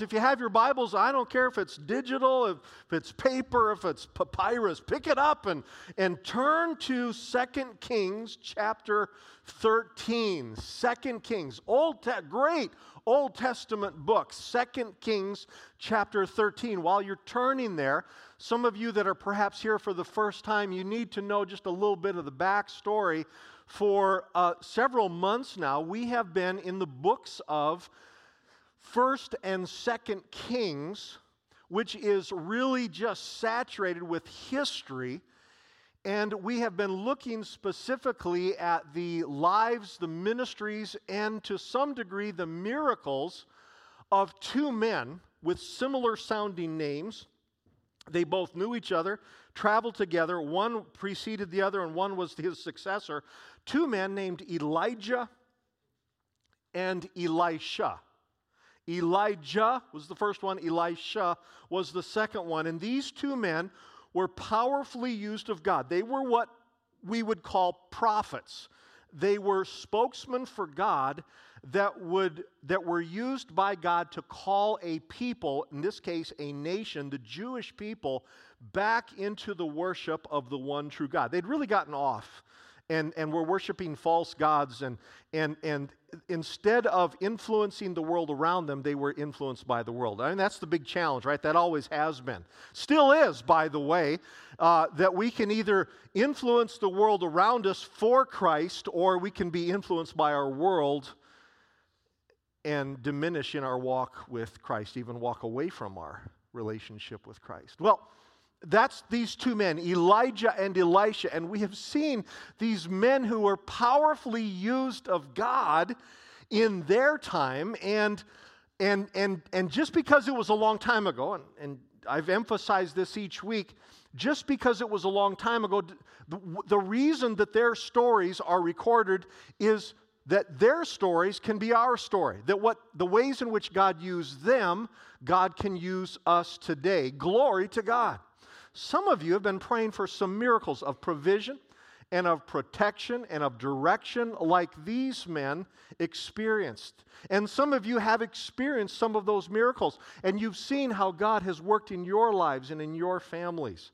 If you have your Bibles, I don't care if it's digital, if, it's paper, if it's papyrus, pick it up and, and turn to 2 Kings chapter 13. 2 Kings, Old Te- great Old Testament book, 2 Kings chapter 13. While you're turning there, some of you that are perhaps here for the first time, you need to know just a little bit of the backstory. For uh, several months now, we have been in the books of First and Second Kings, which is really just saturated with history. And we have been looking specifically at the lives, the ministries, and to some degree the miracles of two men with similar sounding names. They both knew each other, traveled together. One preceded the other, and one was his successor. Two men named Elijah and Elisha. Elijah was the first one, Elisha was the second one. And these two men were powerfully used of God. They were what we would call prophets. They were spokesmen for God that would that were used by God to call a people, in this case a nation, the Jewish people, back into the worship of the one true God. They'd really gotten off and, and we're worshiping false gods. And, and, and instead of influencing the world around them, they were influenced by the world. I mean, that's the big challenge, right? That always has been. Still is, by the way, uh, that we can either influence the world around us for Christ or we can be influenced by our world and diminish in our walk with Christ, even walk away from our relationship with Christ. Well, that's these two men, Elijah and Elisha. And we have seen these men who were powerfully used of God in their time. And, and, and, and just because it was a long time ago, and, and I've emphasized this each week, just because it was a long time ago, the, the reason that their stories are recorded is that their stories can be our story. That what the ways in which God used them, God can use us today. Glory to God. Some of you have been praying for some miracles of provision and of protection and of direction like these men experienced. And some of you have experienced some of those miracles, and you've seen how God has worked in your lives and in your families.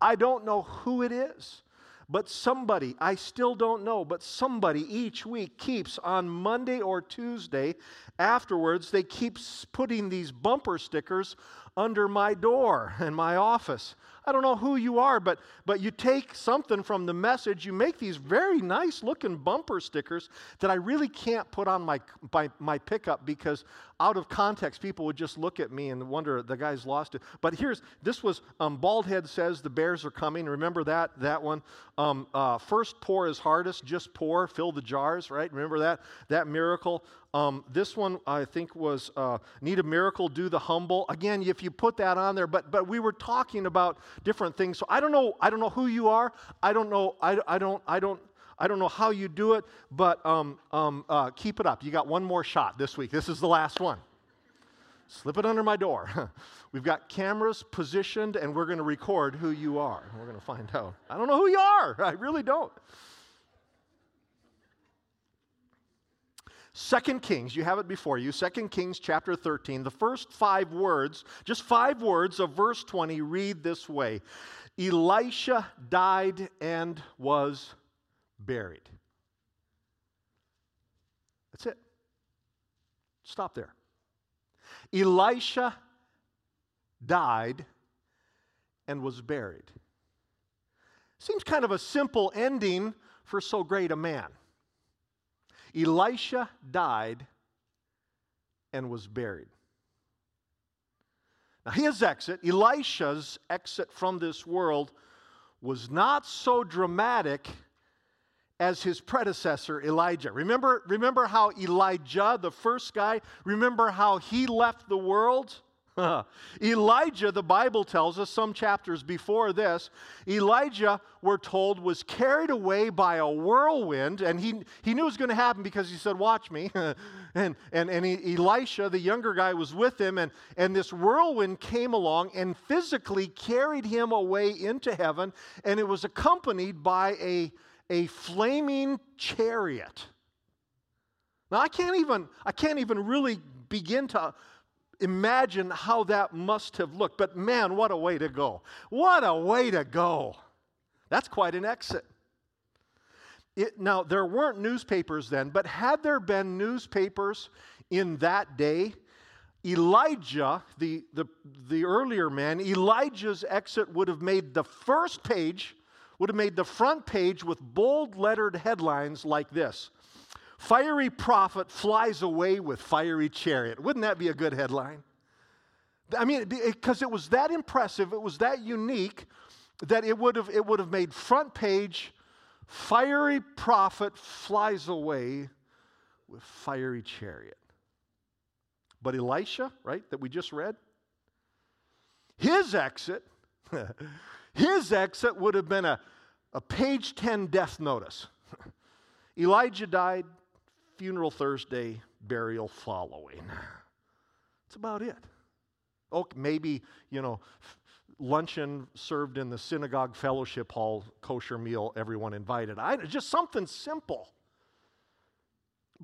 I don't know who it is. But somebody, I still don't know, but somebody each week keeps on Monday or Tuesday afterwards, they keep putting these bumper stickers under my door in my office. I don't know who you are, but, but you take something from the message, you make these very nice looking bumper stickers that I really can't put on my, my, my pickup because out of context, people would just look at me and wonder the guy's lost it. But here's this was um, Baldhead says the Bears are coming. Remember that that one. Um, uh, first pour is hardest. Just pour, fill the jars. Right? Remember that that miracle. Um, this one I think was uh, need a miracle, do the humble. Again, if you put that on there, but but we were talking about different things. So I don't know. I don't know who you are. I don't know. I, I don't. I don't. I don't know how you do it, but um, um, uh, keep it up. You got one more shot this week. This is the last one. Slip it under my door. We've got cameras positioned, and we're going to record who you are. We're going to find out. I don't know who you are. I really don't. Second Kings, you have it before you. Second Kings chapter 13. The first five words, just five words of verse 20, read this way Elisha died and was buried. That's it. Stop there. Elisha died and was buried. Seems kind of a simple ending for so great a man. Elisha died and was buried. Now, his exit, Elisha's exit from this world, was not so dramatic as his predecessor Elijah. Remember, remember how Elijah, the first guy, remember how he left the world? Elijah, the Bible tells us some chapters before this, Elijah, we're told, was carried away by a whirlwind, and he, he knew it was going to happen because he said, Watch me. and and, and he, Elisha, the younger guy, was with him, and, and this whirlwind came along and physically carried him away into heaven, and it was accompanied by a, a flaming chariot. Now I can't even I can't even really begin to imagine how that must have looked. But man, what a way to go! What a way to go! That's quite an exit. It, now, there weren't newspapers then, but had there been newspapers in that day, Elijah, the, the, the earlier man, Elijah's exit would have made the first page, would have made the front page with bold lettered headlines like this Fiery prophet flies away with fiery chariot. Wouldn't that be a good headline? I mean, because it was that impressive, it was that unique that it would have, it would have made front page fiery prophet flies away with fiery chariot. But Elisha, right, that we just read, his exit, his exit would have been a, a page 10 death notice. Elijah died, funeral Thursday, burial following. That's about it. Oh, maybe, you know, luncheon served in the synagogue fellowship hall, kosher meal, everyone invited. I, just something simple.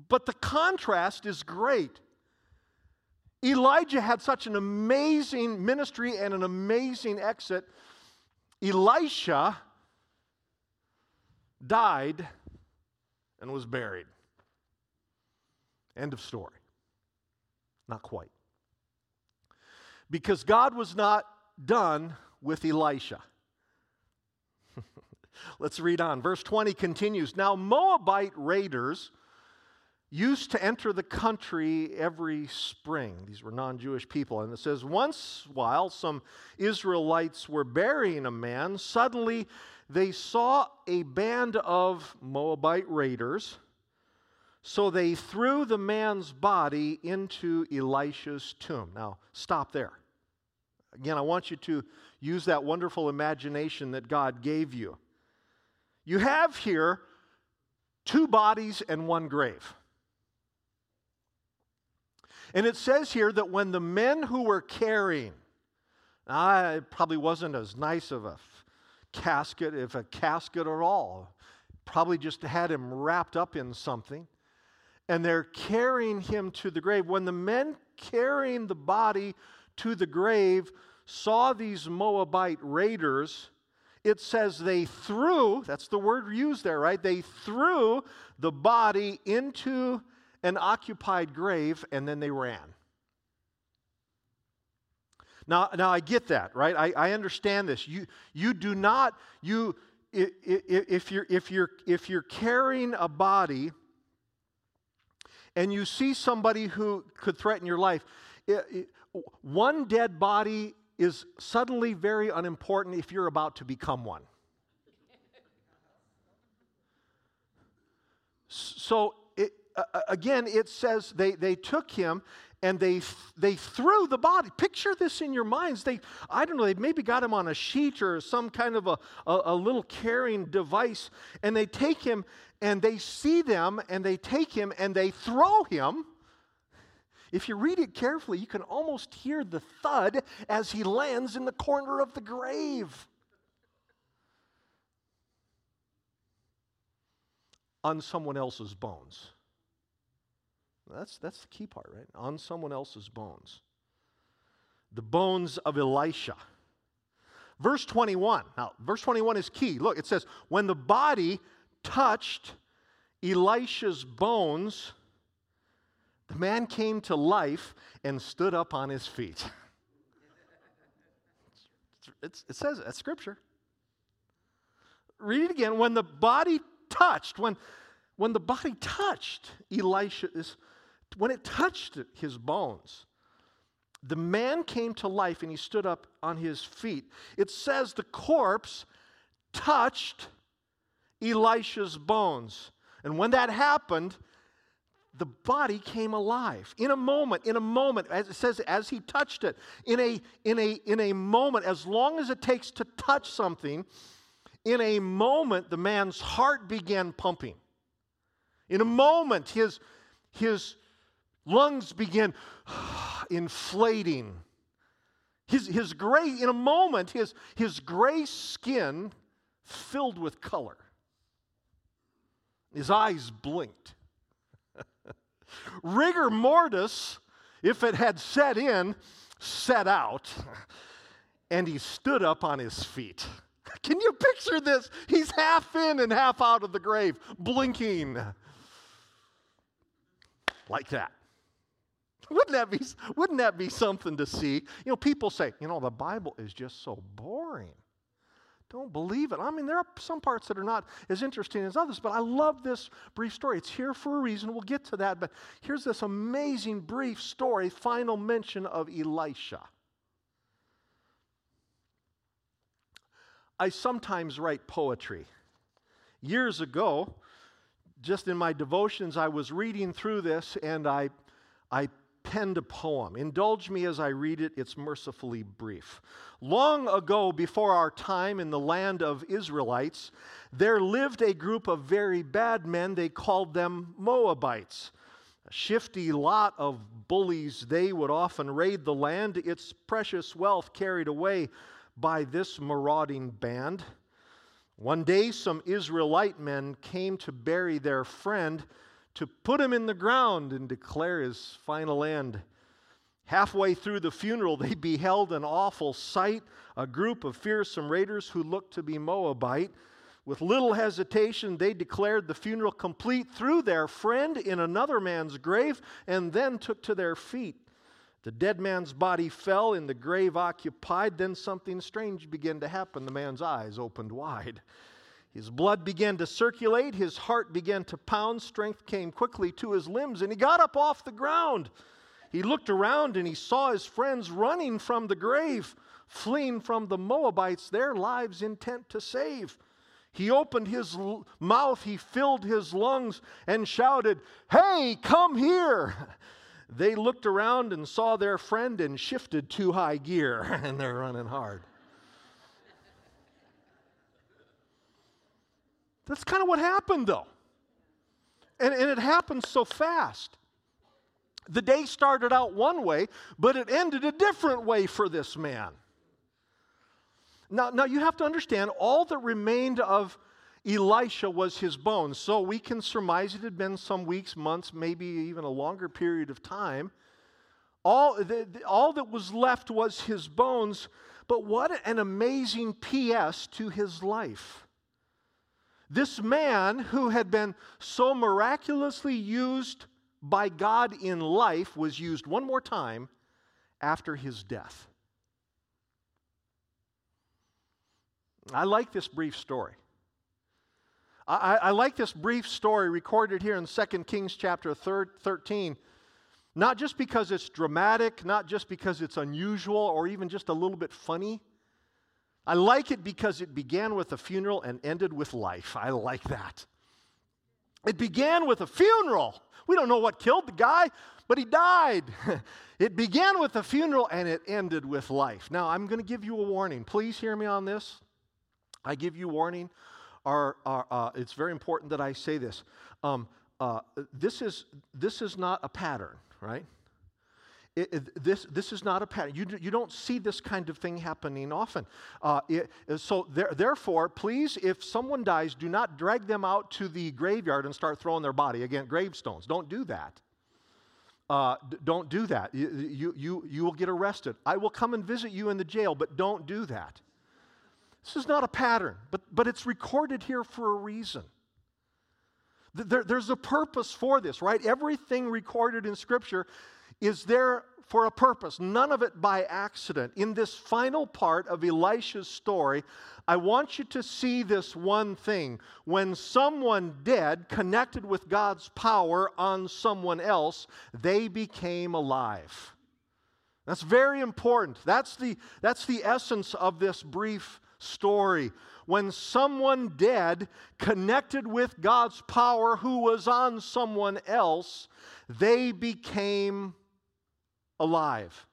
But the contrast is great. Elijah had such an amazing ministry and an amazing exit. Elisha died and was buried. End of story. Not quite. Because God was not done with Elisha. Let's read on. Verse 20 continues Now, Moabite raiders used to enter the country every spring. These were non Jewish people. And it says, Once while some Israelites were burying a man, suddenly they saw a band of Moabite raiders. So they threw the man's body into Elisha's tomb. Now, stop there. Again, I want you to use that wonderful imagination that God gave you. You have here two bodies and one grave. And it says here that when the men who were carrying, ah, it probably wasn't as nice of a casket, if a casket at all, probably just had him wrapped up in something. And they're carrying him to the grave. When the men carrying the body to the grave saw these Moabite raiders, it says they threw, that's the word used there, right? They threw the body into an occupied grave and then they ran. Now, now I get that, right? I, I understand this. You, you do not, you, if you're, if, you're, if you're carrying a body and you see somebody who could threaten your life, it, it, one dead body is suddenly very unimportant if you're about to become one. So, it, uh, again, it says they, they took him and they, they threw the body. Picture this in your minds. They, I don't know, they maybe got him on a sheet or some kind of a, a, a little carrying device, and they take him and they see them and they take him and they throw him if you read it carefully, you can almost hear the thud as he lands in the corner of the grave. On someone else's bones. That's, that's the key part, right? On someone else's bones. The bones of Elisha. Verse 21. Now, verse 21 is key. Look, it says, When the body touched Elisha's bones, the man came to life and stood up on his feet. It's, it says that's scripture. Read it again. When the body touched, when, when the body touched Elisha's, when it touched his bones, the man came to life and he stood up on his feet. It says the corpse touched Elisha's bones. And when that happened, the body came alive. In a moment in a moment as it says as he touched it in a in a in a moment as long as it takes to touch something in a moment the man's heart began pumping. In a moment his his lungs began inflating. His his gray in a moment his his gray skin filled with color his eyes blinked rigor mortis if it had set in, set out, and he stood up on his feet. Can you picture this? He's half in and half out of the grave, blinking like that. Wouldn't that be, wouldn't that be something to see? You know, people say, you know, the Bible is just so boring. Don't believe it. I mean, there are some parts that are not as interesting as others, but I love this brief story. It's here for a reason. We'll get to that, but here's this amazing brief story, final mention of Elisha. I sometimes write poetry. Years ago, just in my devotions, I was reading through this and I, I penned a poem. Indulge me as I read it, it's mercifully brief. Long ago, before our time in the land of Israelites, there lived a group of very bad men. They called them Moabites. A shifty lot of bullies, they would often raid the land, its precious wealth carried away by this marauding band. One day, some Israelite men came to bury their friend to put him in the ground and declare his final end. Halfway through the funeral, they beheld an awful sight a group of fearsome raiders who looked to be Moabite. With little hesitation, they declared the funeral complete, threw their friend in another man's grave, and then took to their feet. The dead man's body fell in the grave occupied. Then something strange began to happen. The man's eyes opened wide. His blood began to circulate, his heart began to pound, strength came quickly to his limbs, and he got up off the ground. He looked around and he saw his friends running from the grave, fleeing from the Moabites, their lives intent to save. He opened his mouth, he filled his lungs, and shouted, Hey, come here! They looked around and saw their friend and shifted to high gear, and they're running hard. That's kind of what happened, though. And, and it happened so fast. The day started out one way, but it ended a different way for this man. Now, now you have to understand, all that remained of Elisha was his bones. So we can surmise it had been some weeks, months, maybe even a longer period of time. All, the, the, all that was left was his bones. But what an amazing PS to his life. This man who had been so miraculously used by God in life was used one more time after his death. I like this brief story. I, I, like this brief story recorded here in 2 Kings chapter 13, not just because it's dramatic, not just because it's unusual or even just a little bit funny, I like it because it began with a funeral and ended with life. I like that. It began with a funeral. We don't know what killed the guy, but he died. it began with a funeral and it ended with life. Now, I'm going to give you a warning. Please hear me on this. I give you warning. Our, our, uh, it's very important that I say this. Um, uh, this, is, this is not a pattern, right? It, it, this, this is not a pattern. You, you don't see this kind of thing happening often. Uh, it, so, there, therefore, please, if someone dies, do not drag them out to the graveyard and start throwing their body against gravestones. Don't do that. Uh, d- don't do that. You, you, you, you will get arrested. I will come and visit you in the jail, but don't do that. This is not a pattern, but, but it's recorded here for a reason. There, there's a purpose for this, right? Everything recorded in Scripture is there for a purpose, none of it by accident. In this final part of Elisha's story, I want you to see this one thing. When someone dead connected with God's power on someone else, they became alive. That's very important. That's the, that's the essence of this brief story. When someone dead connected with God's power who was on someone else, they became alive.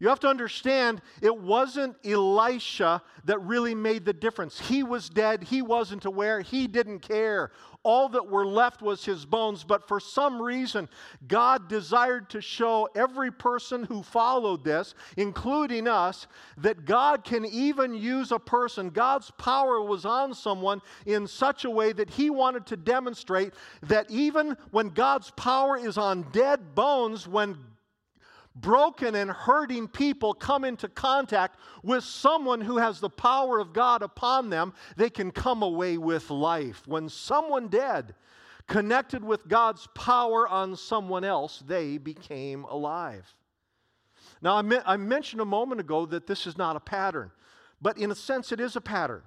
You have to understand, it wasn't Elisha that really made the difference. He was dead, he wasn't aware, he didn't care. All that were left was his bones, but for some reason, God desired to show every person who followed this, including us, that God can even use a person. God's power was on someone in such a way that he wanted to demonstrate that even when God's power is on dead bones, when broken and hurting people come into contact with someone who has the power of God upon them, they can come away with life. When someone dead connected with God's power on someone else, they became alive. Now, I, me- I mentioned a moment ago that this is not a pattern, but in a sense, it is a pattern.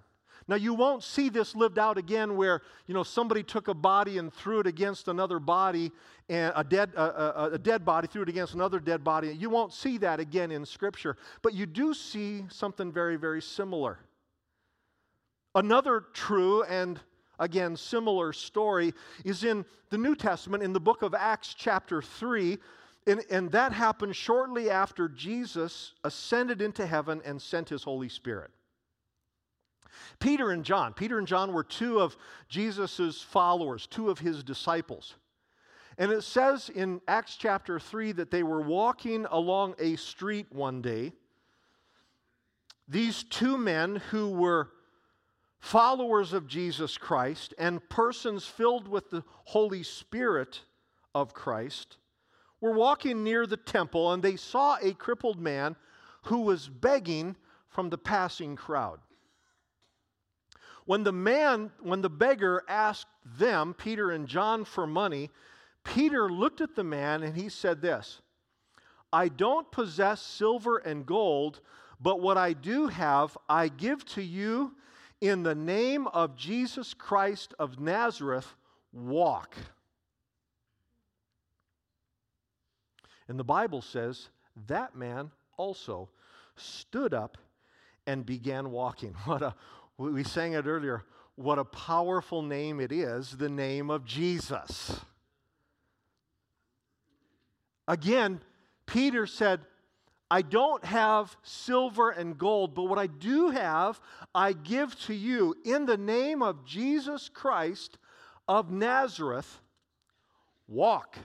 Now, you won't see this lived out again where, you know, somebody took a body and threw it against another body, and a dead, a, a dead body threw it against another dead body. You won't see that again in Scripture, but you do see something very, very similar. Another true and, again, similar story is in the New Testament, in the book of Acts, chapter 3. And, and that happened shortly after Jesus ascended into heaven and sent his Holy Spirit. Peter and John. Peter and John were two of Jesus' followers, two of his disciples. And it says in Acts chapter 3 that they were walking along a street one day. These two men who were followers of Jesus Christ and persons filled with the Holy Spirit of Christ were walking near the temple and they saw a crippled man who was begging from the passing crowd. When the man, when the beggar asked them, Peter and John, for money, Peter looked at the man and he said this I don't possess silver and gold, but what I do have, I give to you in the name of Jesus Christ of Nazareth, walk. And the Bible says that man also stood up and began walking. What a, we sang it earlier. What a powerful name it is, the name of Jesus. Again, Peter said, I don't have silver and gold, but what I do have, I give to you in the name of Jesus Christ of Nazareth. Walk.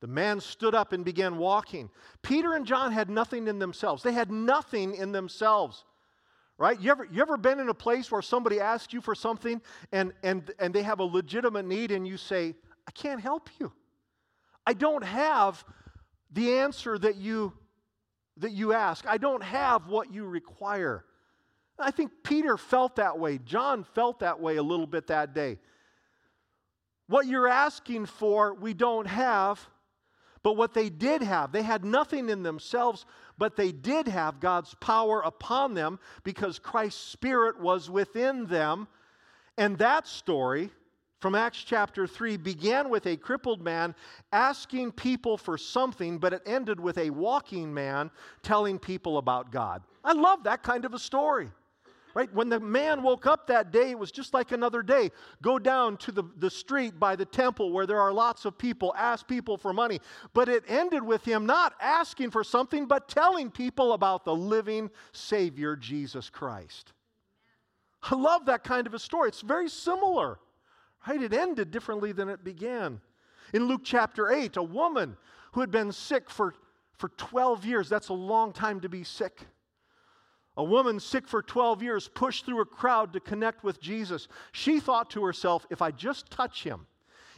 The man stood up and began walking. Peter and John had nothing in themselves. They had nothing in themselves right? You ever, you ever been in a place where somebody asks you for something and, and, and they have a legitimate need and you say i can't help you. I don't have the answer that you that you ask. I don't have what you require. I think peter felt that way. John felt that way a little bit that day. What you're asking for we don't have but what they did have, they had nothing in themselves, but they did have God's power upon them because Christ's Spirit was within them. And that story from Acts chapter 3 began with a crippled man asking people for something, but it ended with a walking man telling people about God. I love that kind of a story. Right? When the man woke up that day, it was just like another day. Go down to the, the street by the temple where there are lots of people, ask people for money. But it ended with him not asking for something, but telling people about the living Savior, Jesus Christ. I love that kind of a story. It's very similar. Right? It ended differently than it began. In Luke chapter 8, a woman who had been sick for, for 12 years, that's a long time to be sick a woman sick for 12 years pushed through a crowd to connect with Jesus. She thought to herself, if I just touch him,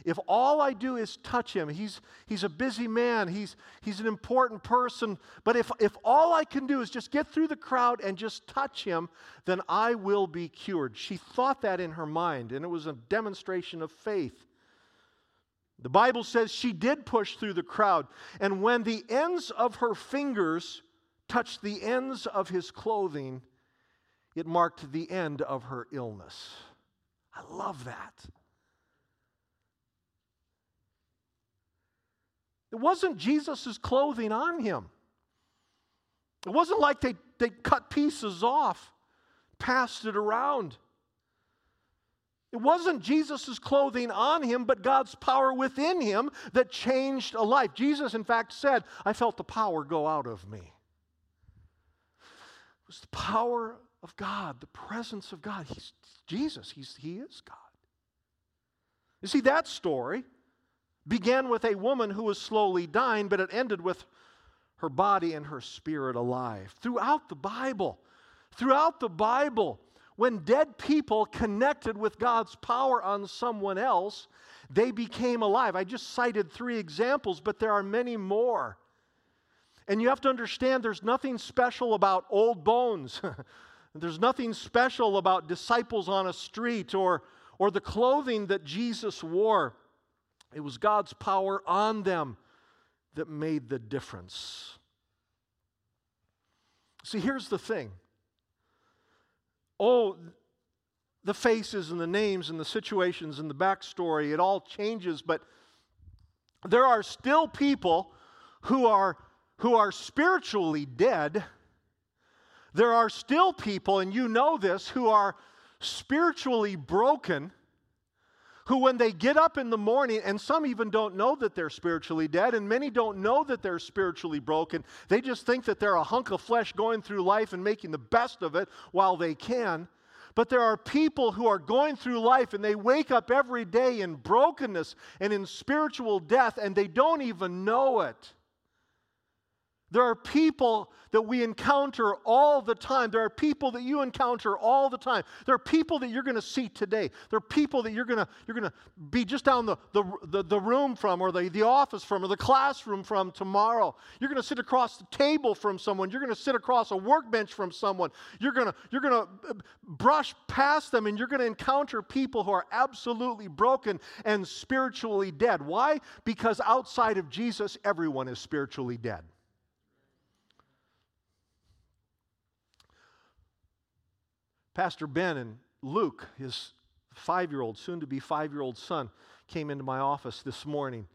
if all I do is touch him, he's, he's a busy man, he's, he's an important person, but if, if all I can do is just get through the crowd and just touch him, then I will be cured. She thought that in her mind, and it was a demonstration of faith. The Bible says she did push through the crowd, and when the ends of her fingers touched the ends of his clothing, it marked the end of her illness. I love that. It wasn't Jesus' clothing on him. It wasn't like they, they cut pieces off, passed it around. It wasn't Jesus' clothing on him, but God's power within him that changed a life. Jesus, in fact, said, I felt the power go out of me. It was the power of God, the presence of God. He's Jesus, he's, He is God. You see, that story began with a woman who was slowly dying, but it ended with her body and her spirit alive. Throughout the Bible, throughout the Bible, when dead people connected with God's power on someone else, they became alive. I just cited three examples, but there are many more. And you have to understand there's nothing special about old bones. there's nothing special about disciples on a street or, or the clothing that Jesus wore. It was God's power on them that made the difference. See, here's the thing. Oh, the faces and the names and the situations and the backstory, it all changes, but there are still people who are, who are spiritually dead. There are still people, and you know this, who are spiritually broken who, when they get up in the morning, and some even don't know that they're spiritually dead, and many don't know that they're spiritually broken, they just think that they're a hunk of flesh going through life and making the best of it while they can. But there are people who are going through life and they wake up every day in brokenness and in spiritual death and they don't even know it. There are people that we encounter all the time. There are people that you encounter all the time. There are people that you're going to see today. There are people that you're going to, you're going to be just down the, the, the, the room from, or the, the office from, or the classroom from tomorrow. You're going to sit across the table from someone. You're going to sit across a workbench from someone. You're going to, you're going to uh, brush past them, and you're going to encounter people who are absolutely broken and spiritually dead. Why? Because outside of Jesus, everyone is spiritually dead. Pastor Ben and Luke, his five year old, soon to be five year old son, came into my office this morning.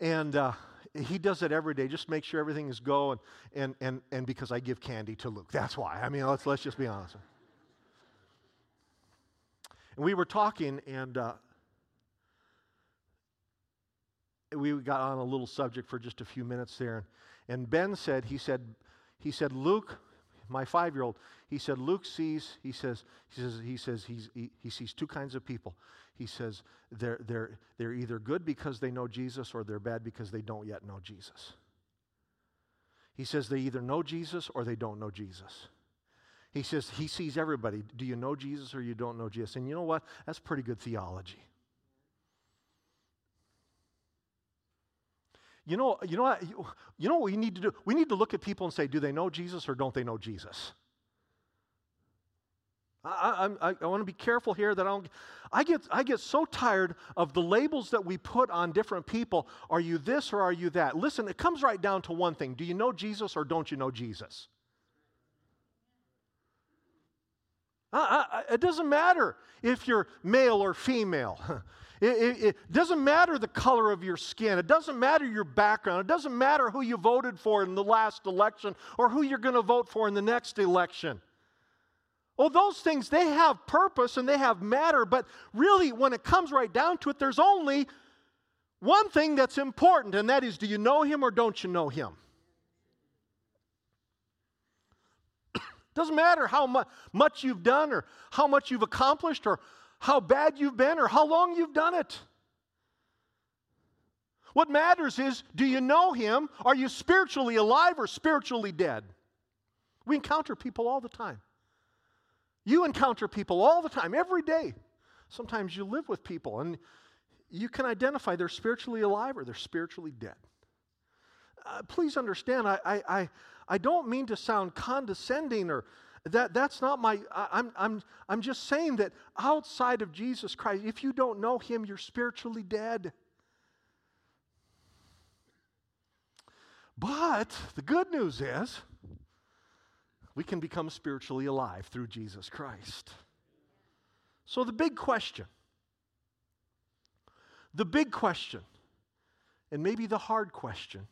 And uh, he does it every day, just make sure everything is going, and, and, and, because I give candy to Luke. That's why. I mean, let's, let's just be honest. And we were talking, and uh, we got on a little subject for just a few minutes there. And Ben said, he said, he said, Luke, my five year old, he said, Luke sees, he says, he says, he says he's, he, he sees two kinds of people. He says they're, they're, they're either good because they know Jesus or they're bad because they don't yet know Jesus. He says they either know Jesus or they don't know Jesus. He says he sees everybody. Do you know Jesus or you don't know Jesus? And you know what? That's pretty good theology. You know, you know, what, you know what we need to do? We need to look at people and say, do they know Jesus or don't they know Jesus? I, I, I want to be careful here that I don't. I get, I get so tired of the labels that we put on different people. Are you this or are you that? Listen, it comes right down to one thing do you know Jesus or don't you know Jesus? I, I, it doesn't matter if you're male or female. It, it, it, doesn't matter the color of your skin. It doesn't matter your background. It doesn't matter who you voted for in the last election or who you're going to vote for in the next election. Well, those things, they have purpose and they have matter, but really, when it comes right down to it, there's only one thing that's important, and that is do you know him or don't you know him? Doesn't matter how mu- much you've done or how much you've accomplished or how bad you've been or how long you've done it. What matters is do you know him? Are you spiritually alive or spiritually dead? We encounter people all the time. You encounter people all the time, every day. Sometimes you live with people and you can identify they're spiritually alive or they're spiritually dead. Uh, please understand, I, I, I, I, don't mean to sound condescending or that, that's not my, I, I'm, I'm, I'm just saying that outside of Jesus Christ, if you don't know Him, you're spiritually dead. But the good news is, we can become spiritually alive through Jesus Christ. So, the big question, the big question, and maybe the hard question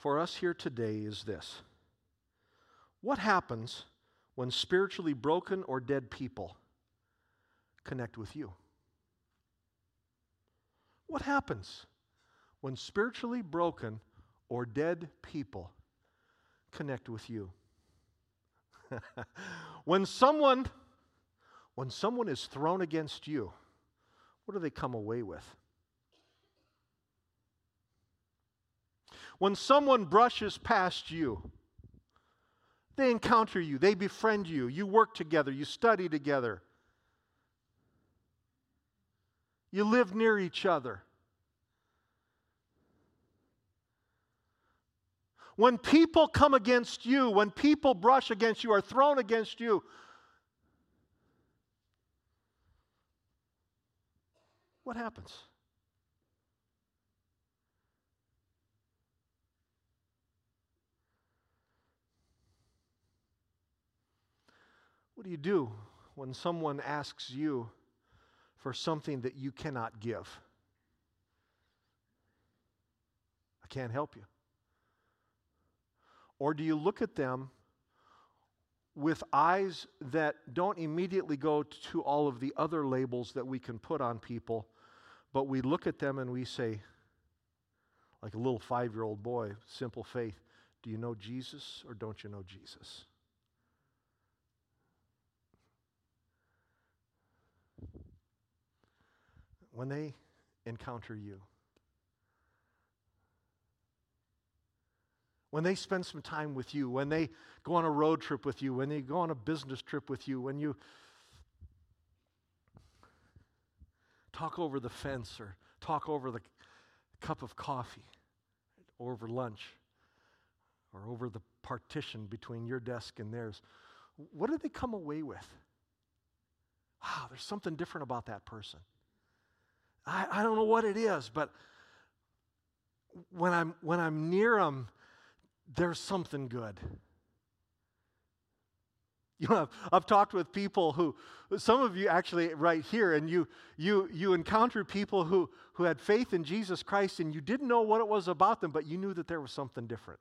for us here today is this What happens when spiritually broken or dead people connect with you? What happens when spiritually broken or dead people connect with you. when someone when someone is thrown against you, what do they come away with? When someone brushes past you, they encounter you, they befriend you, you work together, you study together, you live near each other. When people come against you, when people brush against you, are thrown against you, what happens? What do you do when someone asks you for something that you cannot give? I can't help you. Or do you look at them with eyes that don't immediately go to all of the other labels that we can put on people, but we look at them and we say, like a little five year old boy, simple faith, do you know Jesus or don't you know Jesus? When they encounter you. When they spend some time with you, when they go on a road trip with you, when they go on a business trip with you, when you talk over the fence or talk over the cup of coffee or over lunch or over the partition between your desk and theirs, what do they come away with? Wow, there's something different about that person. I, I don't know what it is, but when I'm, when I'm near them, there's something good. You know, I've, I've, talked with people who, some of you actually right here, and you, you, you encountered people who, who had faith in Jesus Christ and you didn't know what it was about them, but you knew that there was something different.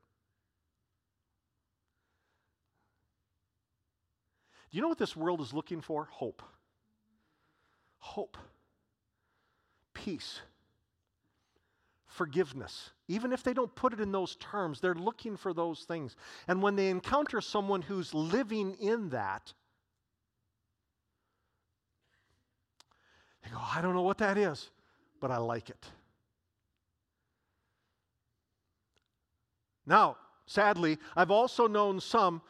Do you know what this world is looking for? Hope. Hope peace, forgiveness. Even if they don't put it in those terms, they're looking for those things. And when they encounter someone who's living in that, they go, I don't know what that is, but I like it. Now, sadly, I've also known some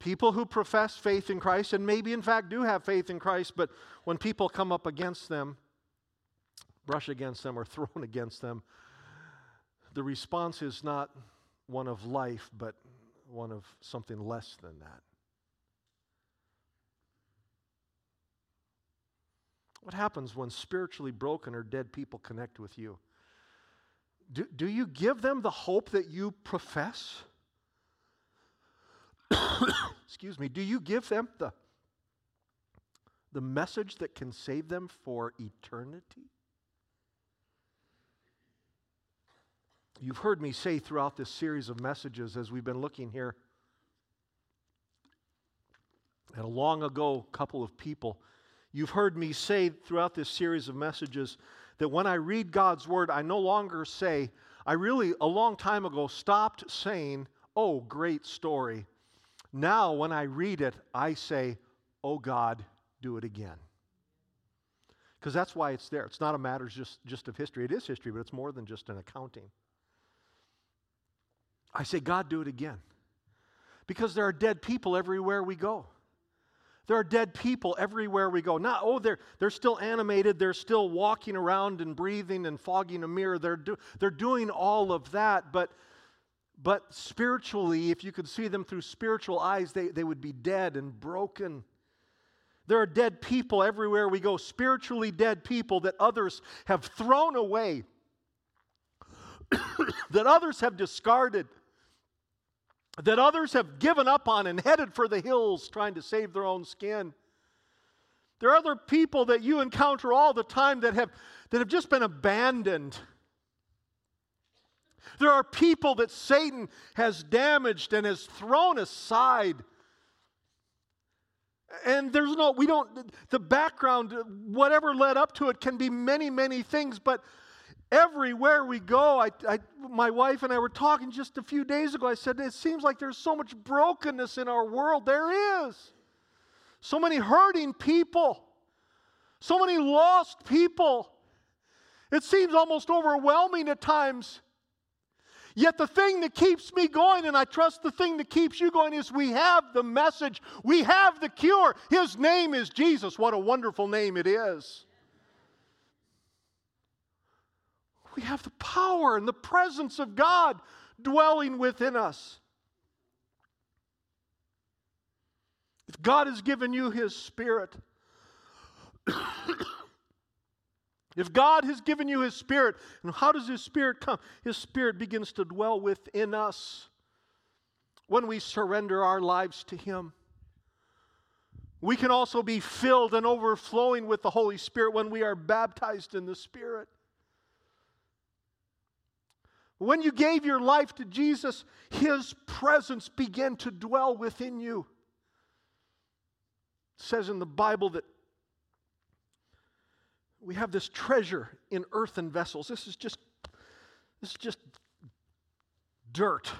people who profess faith in Christ and maybe, in fact, do have faith in Christ, but when people come up against them, brush against them or thrown against them, the response is not one of life, but one of something less than that. What happens when spiritually broken or dead people connect with you? Do, do you give them the hope that you profess? Excuse me. Do you give them the, the message that can save them for eternity? You've heard me say throughout this series of messages as we've been looking here at a long ago couple of people. You've heard me say throughout this series of messages that when I read God's word, I no longer say, I really, a long time ago, stopped saying, Oh, great story. Now, when I read it, I say, Oh God, do it again. Because that's why it's there. It's not a matter just, just of history. It is history, but it's more than just an accounting. I say, God, do it again. Because there are dead people everywhere we go. There are dead people everywhere we go. Not, oh, they're, they're still animated, they're still walking around and breathing and fogging a mirror. They're, do, they're doing all of that, but, but spiritually, if you could see them through spiritual eyes, they, they would be dead and broken. There are dead people everywhere we go, spiritually dead people that others have thrown away, that others have discarded that others have given up on and headed for the hills trying to save their own skin. There are other people that you encounter all the time that have, that have just been abandoned. There are people that Satan has damaged and has thrown aside. And there's no, we don't, the background, whatever led up to it, can be many, many things, but Everywhere we go, I, I, my wife and I were talking just a few days ago. I said, It seems like there's so much brokenness in our world. There is. So many hurting people, so many lost people. It seems almost overwhelming at times. Yet the thing that keeps me going, and I trust the thing that keeps you going, is we have the message, we have the cure. His name is Jesus. What a wonderful name it is. We have the power and the presence of God dwelling within us. If God has given you His Spirit, if God has given you His Spirit, and how does His Spirit come? His Spirit begins to dwell within us when we surrender our lives to Him. We can also be filled and overflowing with the Holy Spirit when we are baptized in the Spirit. When you gave your life to Jesus, His presence began to dwell within you. It says in the Bible that we have this treasure in earthen vessels. This is just, this is just dirt.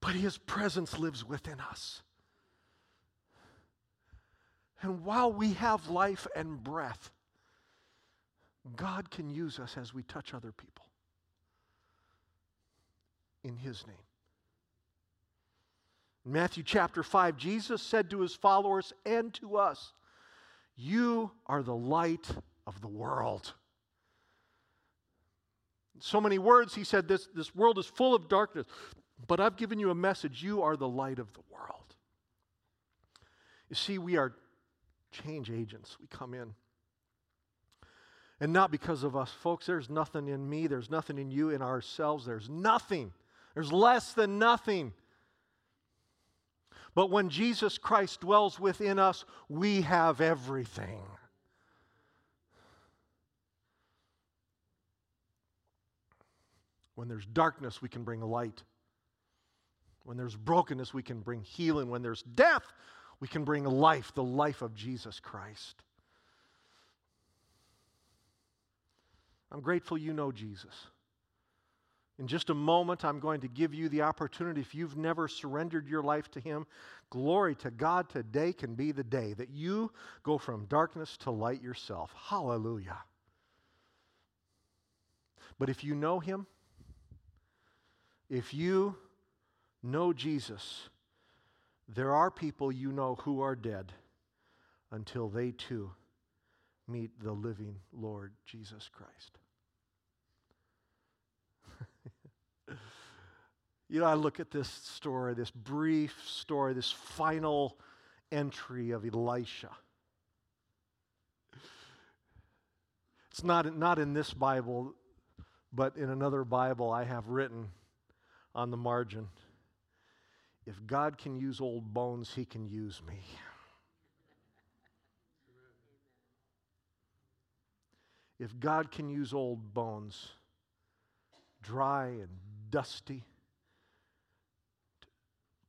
But His presence lives within us. And while we have life and breath, God can use us as we touch other people in His name. In Matthew chapter 5, Jesus said to his followers and to us, You are the light of the world. In so many words, he said, this, this world is full of darkness, but I've given you a message. You are the light of the world. You see, we are change agents. We come in. And not because of us. Folks, there's nothing in me, there's nothing in you, in ourselves. There's nothing. There's less than nothing. But when Jesus Christ dwells within us, we have everything. When there's darkness, we can bring light. When there's brokenness, we can bring healing. When there's death, we can bring life, the life of Jesus Christ. I'm grateful you know Jesus. In just a moment, I'm going to give you the opportunity. If you've never surrendered your life to Him, glory to God, today can be the day that you go from darkness to light yourself. Hallelujah. But if you know Him, if you know Jesus, there are people you know who are dead until they too meet the living Lord Jesus Christ. You know, I look at this story, this brief story, this final entry of Elisha. It's not, not in this Bible, but in another Bible I have written on the margin. If God can use old bones, He can use me. If God can use old bones, dry and dusty,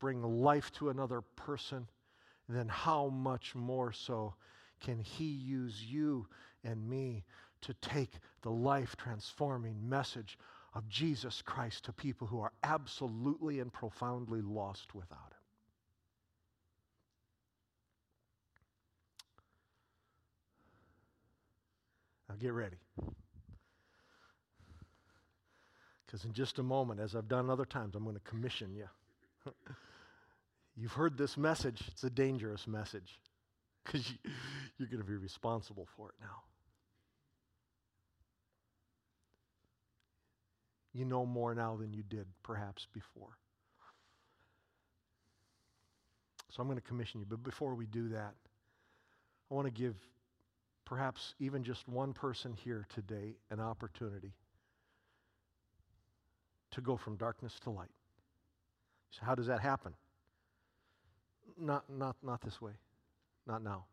bring life to another person, then how much more so can He use you and me to take the life transforming message of Jesus Christ to people who are absolutely and profoundly lost without Him. Now get ready. Because in just a moment, as I've done other times, I'm going to commission you. You've heard this message, it's a dangerous message because you, you're going to be responsible for it now. You know more now than you did perhaps before. So I'm going to commission you. But before we do that, I want to give perhaps even just one person here today an opportunity to go from darkness to light. So how does that happen? Not, not, not this way. Not now.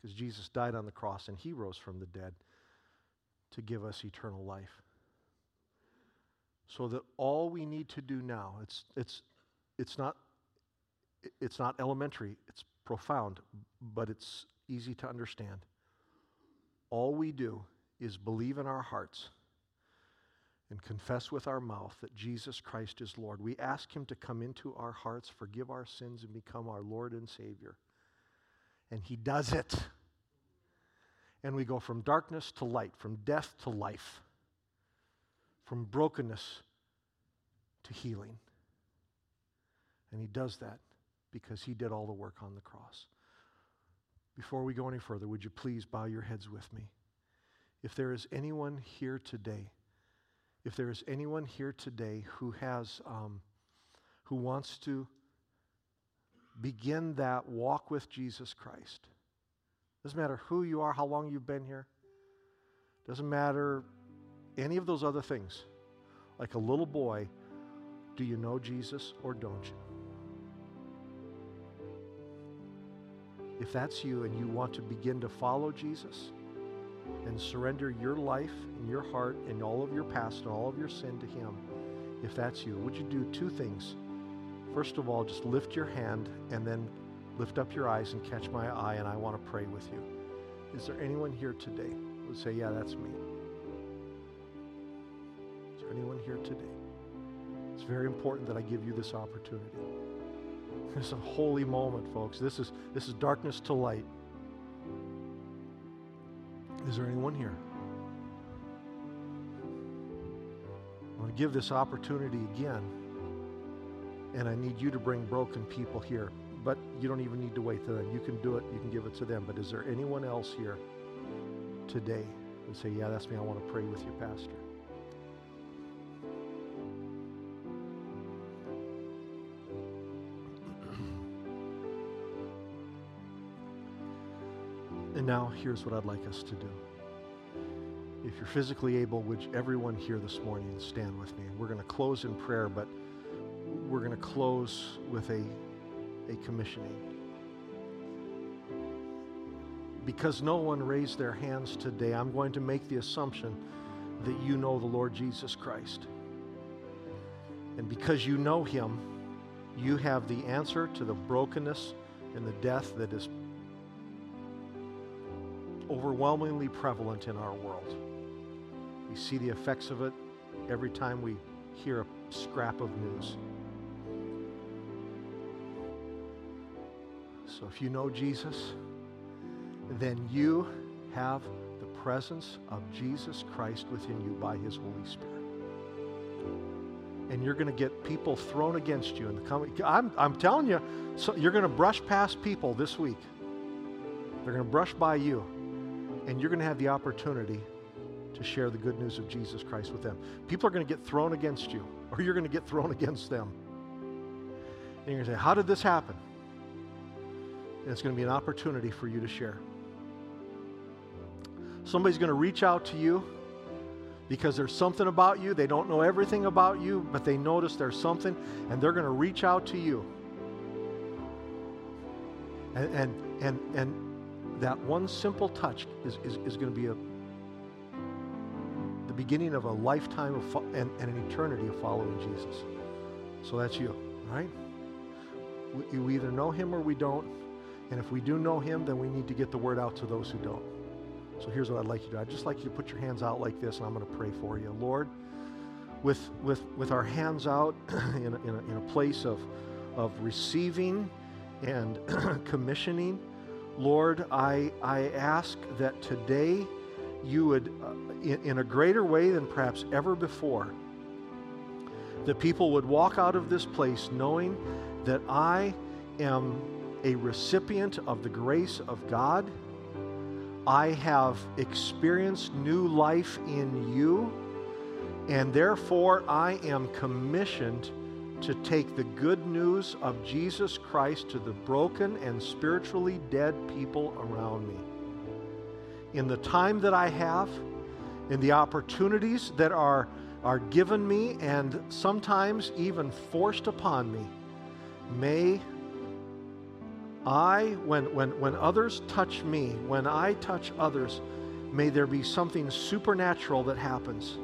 Because Jesus died on the cross and he rose from the dead to give us eternal life. So that all we need to do now, it's, it's, it's, not, it's not elementary, it's profound, but it's easy to understand. All we do is believe in our hearts and confess with our mouth that Jesus Christ is Lord. We ask Him to come into our hearts, forgive our sins, and become our Lord and Savior. And He does it. And we go from darkness to light, from death to life from brokenness to healing. And he does that because he did all the work on the cross. Before we go any further, would you please bow your heads with me? If there is anyone here today, if there is anyone here today who has, um, who wants to begin that walk with Jesus Christ, doesn't matter who you are, how long you've been here, doesn't matter any of those other things. Like a little boy, do you know Jesus or don't you? If that's you and you want to begin to follow Jesus and surrender your life and your heart and all of your past and all of your sin to Him, if that's you, would you do two things? First of all, just lift your hand and then lift up your eyes and catch my eye, and I want to pray with you. Is there anyone here today who would say, Yeah, that's me? Is there anyone here today? It's very important that I give you this opportunity. It's a holy moment, folks. This is, this is darkness to light. Is there anyone here? I want to give this opportunity again. And I need you to bring broken people here. But you don't even need to wait to them. You can do it, you can give it to them. But is there anyone else here today and say, Yeah, that's me. I want to pray with you, Pastor? Here's what I'd like us to do. If you're physically able, would everyone here this morning stand with me? We're going to close in prayer, but we're going to close with a, a commissioning. Because no one raised their hands today, I'm going to make the assumption that you know the Lord Jesus Christ. And because you know him, you have the answer to the brokenness and the death that is overwhelmingly prevalent in our world. We see the effects of it every time we hear a scrap of news. So if you know Jesus, then you have the presence of Jesus Christ within you by his Holy Spirit. And you're going to get people thrown against you in the coming. I'm, I'm telling you, so you're going to brush past people this week. They're going to brush by you and you're going to have the opportunity to share the good news of Jesus Christ with them. People are going to get thrown against you, or you're going to get thrown against them. And you're going to say, How did this happen? And it's going to be an opportunity for you to share. Somebody's going to reach out to you because there's something about you. They don't know everything about you, but they notice there's something, and they're going to reach out to you. And, and, and, and that one simple touch is, is, is going to be a, the beginning of a lifetime of fo- and, and an eternity of following Jesus. So that's you, right? We, we either know him or we don't. And if we do know him, then we need to get the word out to those who don't. So here's what I'd like you to do. I'd just like you to put your hands out like this, and I'm going to pray for you. Lord, with, with, with our hands out in a, in a, in a place of, of receiving and commissioning, Lord, I, I ask that today you would, uh, in, in a greater way than perhaps ever before, the people would walk out of this place knowing that I am a recipient of the grace of God. I have experienced new life in you, and therefore I am commissioned to take the good news of Jesus Christ to the broken and spiritually dead people around me. In the time that I have, in the opportunities that are, are given me and sometimes even forced upon me, may I, when, when, when others touch me, when I touch others, may there be something supernatural that happens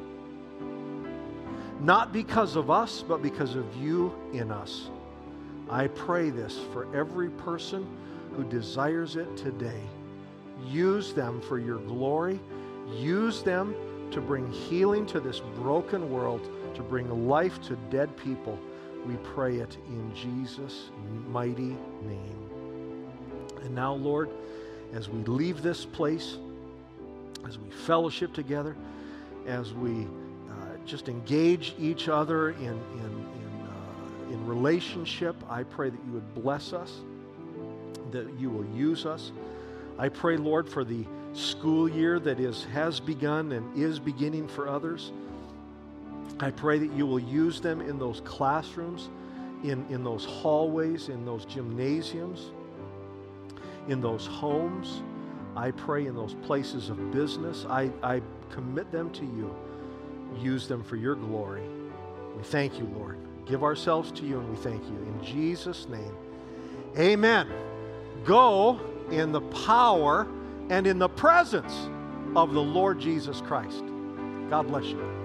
not because of us, but because of you in us. I pray this for every person who desires it today. Use them for your glory. Use them to bring healing to this broken world, to bring life to dead people. We pray it in Jesus' mighty name. And now, Lord, as we leave this place, as we fellowship together, as we just engage each other in, in, in, uh, in relationship. I pray that you would bless us, that you will use us. I pray, Lord, for the school year that is, has begun and is beginning for others. I pray that you will use them in those classrooms, in, in those hallways, in those gymnasiums, in those homes. I pray in those places of business. I, I commit them to you. Use them for your glory. We thank you, Lord. Give ourselves to you and we thank you. In Jesus' name, amen. Go in the power and in the presence of the Lord Jesus Christ. God bless you.